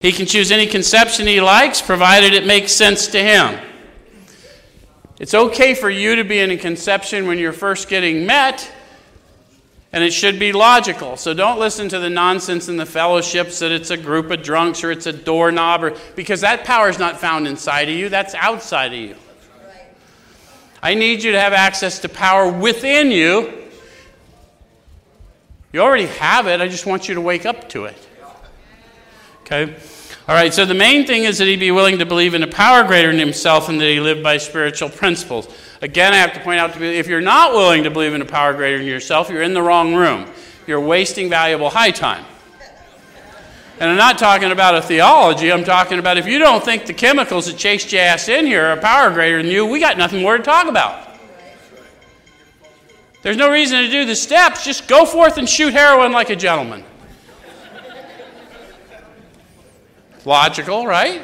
He can choose any conception he likes, provided it makes sense to him. It's okay for you to be in a conception when you're first getting met, and it should be logical. So don't listen to the nonsense in the fellowships that it's a group of drunks or it's a doorknob, or, because that power is not found inside of you, that's outside of you. I need you to have access to power within you. You already have it, I just want you to wake up to it. Okay? All right, so the main thing is that he be willing to believe in a power greater than himself and that he live by spiritual principles. Again, I have to point out to you if you're not willing to believe in a power greater than yourself, you're in the wrong room. You're wasting valuable high time. And I'm not talking about a theology, I'm talking about if you don't think the chemicals that chased your ass in here are power greater than you, we got nothing more to talk about. There's no reason to do the steps, just go forth and shoot heroin like a gentleman. Logical, right?